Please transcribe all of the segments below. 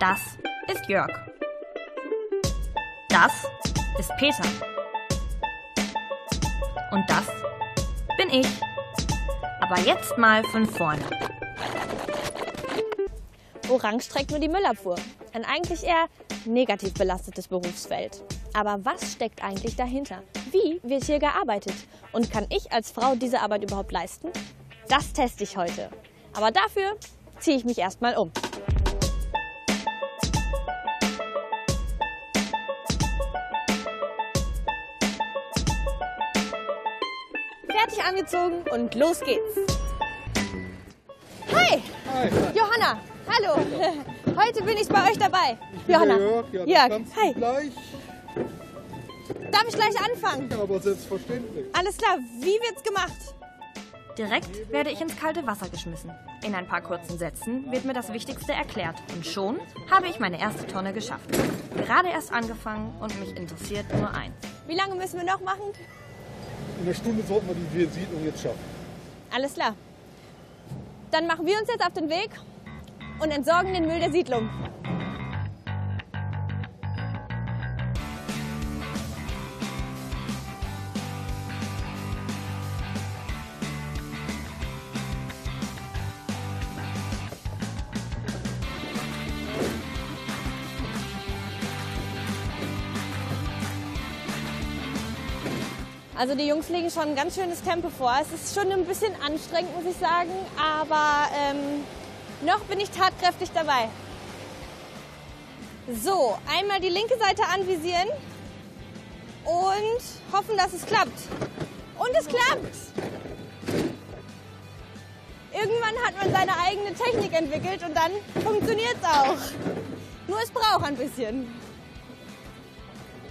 Das ist Jörg. Das ist Peter. Und das bin ich. Aber jetzt mal von vorne. Orange trägt nur die Müllabfuhr. Ein eigentlich eher negativ belastetes Berufsfeld. Aber was steckt eigentlich dahinter? Wie wird hier gearbeitet? Und kann ich als Frau diese Arbeit überhaupt leisten? Das teste ich heute. Aber dafür ziehe ich mich erstmal um. Fertig angezogen und los geht's. Hi! Hi. Johanna, hallo. Heute bin ich bei euch dabei. Ich Johanna. Jörg, ja, Jörg, hi. gleich. Darf ich gleich anfangen? Ja, aber selbstverständlich. Alles klar, wie wird's gemacht? Direkt werde ich ins kalte Wasser geschmissen. In ein paar kurzen Sätzen wird mir das Wichtigste erklärt. Und schon habe ich meine erste Tonne geschafft. Gerade erst angefangen und mich interessiert nur eins. Wie lange müssen wir noch machen? In einer Stunde sollten wir die Siedlung jetzt schaffen. Alles klar. Dann machen wir uns jetzt auf den Weg und entsorgen den Müll der Siedlung. Also die Jungs legen schon ein ganz schönes Tempo vor. Es ist schon ein bisschen anstrengend, muss ich sagen, aber ähm, noch bin ich tatkräftig dabei. So, einmal die linke Seite anvisieren und hoffen, dass es klappt. Und es klappt! Irgendwann hat man seine eigene Technik entwickelt und dann funktioniert es auch. Nur es braucht ein bisschen.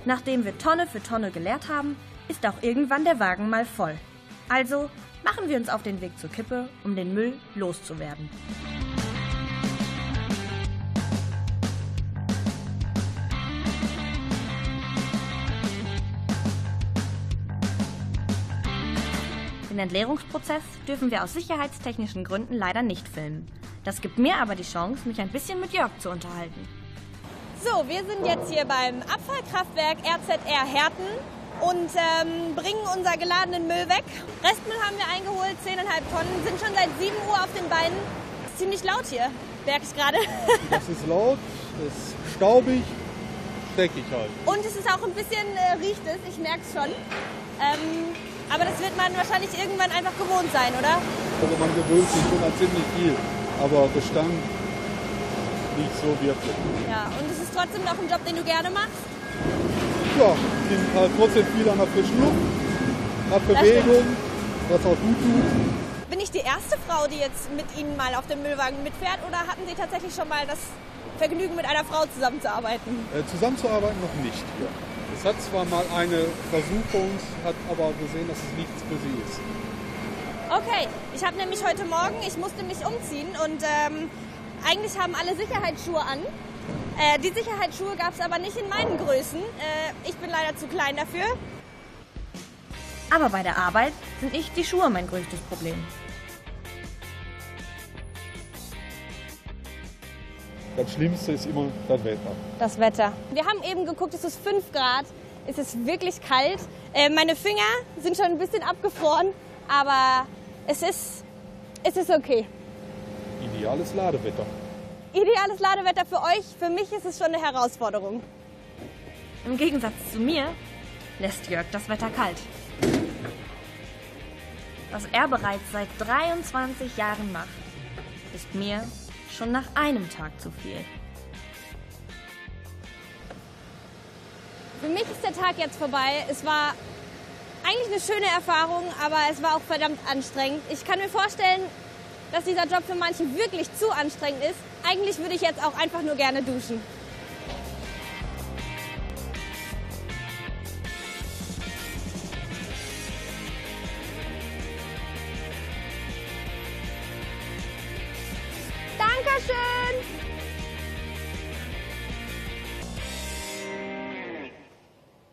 Nachdem wir Tonne für Tonne geleert haben, ist auch irgendwann der Wagen mal voll. Also machen wir uns auf den Weg zur Kippe, um den Müll loszuwerden. Den Entleerungsprozess dürfen wir aus sicherheitstechnischen Gründen leider nicht filmen. Das gibt mir aber die Chance, mich ein bisschen mit Jörg zu unterhalten. So, wir sind jetzt hier beim Abfallkraftwerk RZR Herten und ähm, bringen unser geladenen Müll weg. Restmüll haben wir eingeholt, 10,5 Tonnen, sind schon seit 7 Uhr auf den Beinen. Ist ziemlich laut hier, merke ich gerade. Es ist laut, es ist staubig, dreckig halt. Und es ist auch ein bisschen, äh, riecht es, ich merke es schon. Ähm, aber das wird man wahrscheinlich irgendwann einfach gewohnt sein, oder? Also man gewöhnt sich schon an ziemlich viel. Aber Gestank nicht so wirklich. Ja, und es ist trotzdem noch ein Job, den du gerne machst. Ja, ich bin halt trotzdem viel an der frischen Luft, hat Bewegung, was auch gut tut. Bin ich die erste Frau, die jetzt mit Ihnen mal auf dem Müllwagen mitfährt oder hatten Sie tatsächlich schon mal das Vergnügen, mit einer Frau zusammenzuarbeiten? Äh, zusammenzuarbeiten noch nicht. Ja. Es hat zwar mal eine Versuchung, hat aber gesehen, dass es nichts für sie ist. Okay, ich habe nämlich heute Morgen, ich musste mich umziehen und ähm, eigentlich haben alle Sicherheitsschuhe an. Äh, die Sicherheitsschuhe gab es aber nicht in meinen Größen. Äh, ich bin leider zu klein dafür. Aber bei der Arbeit sind nicht die Schuhe mein größtes Problem. Das Schlimmste ist immer das Wetter. Das Wetter. Wir haben eben geguckt, es ist 5 Grad. Es ist wirklich kalt. Äh, meine Finger sind schon ein bisschen abgefroren, aber es ist, es ist okay. Ideales Ladewetter. Ideales Ladewetter für euch. Für mich ist es schon eine Herausforderung. Im Gegensatz zu mir lässt Jörg das Wetter kalt. Was er bereits seit 23 Jahren macht, ist mir schon nach einem Tag zu viel. Für mich ist der Tag jetzt vorbei. Es war eigentlich eine schöne Erfahrung, aber es war auch verdammt anstrengend. Ich kann mir vorstellen, dass dieser Job für manche wirklich zu anstrengend ist. Eigentlich würde ich jetzt auch einfach nur gerne duschen. Dankeschön!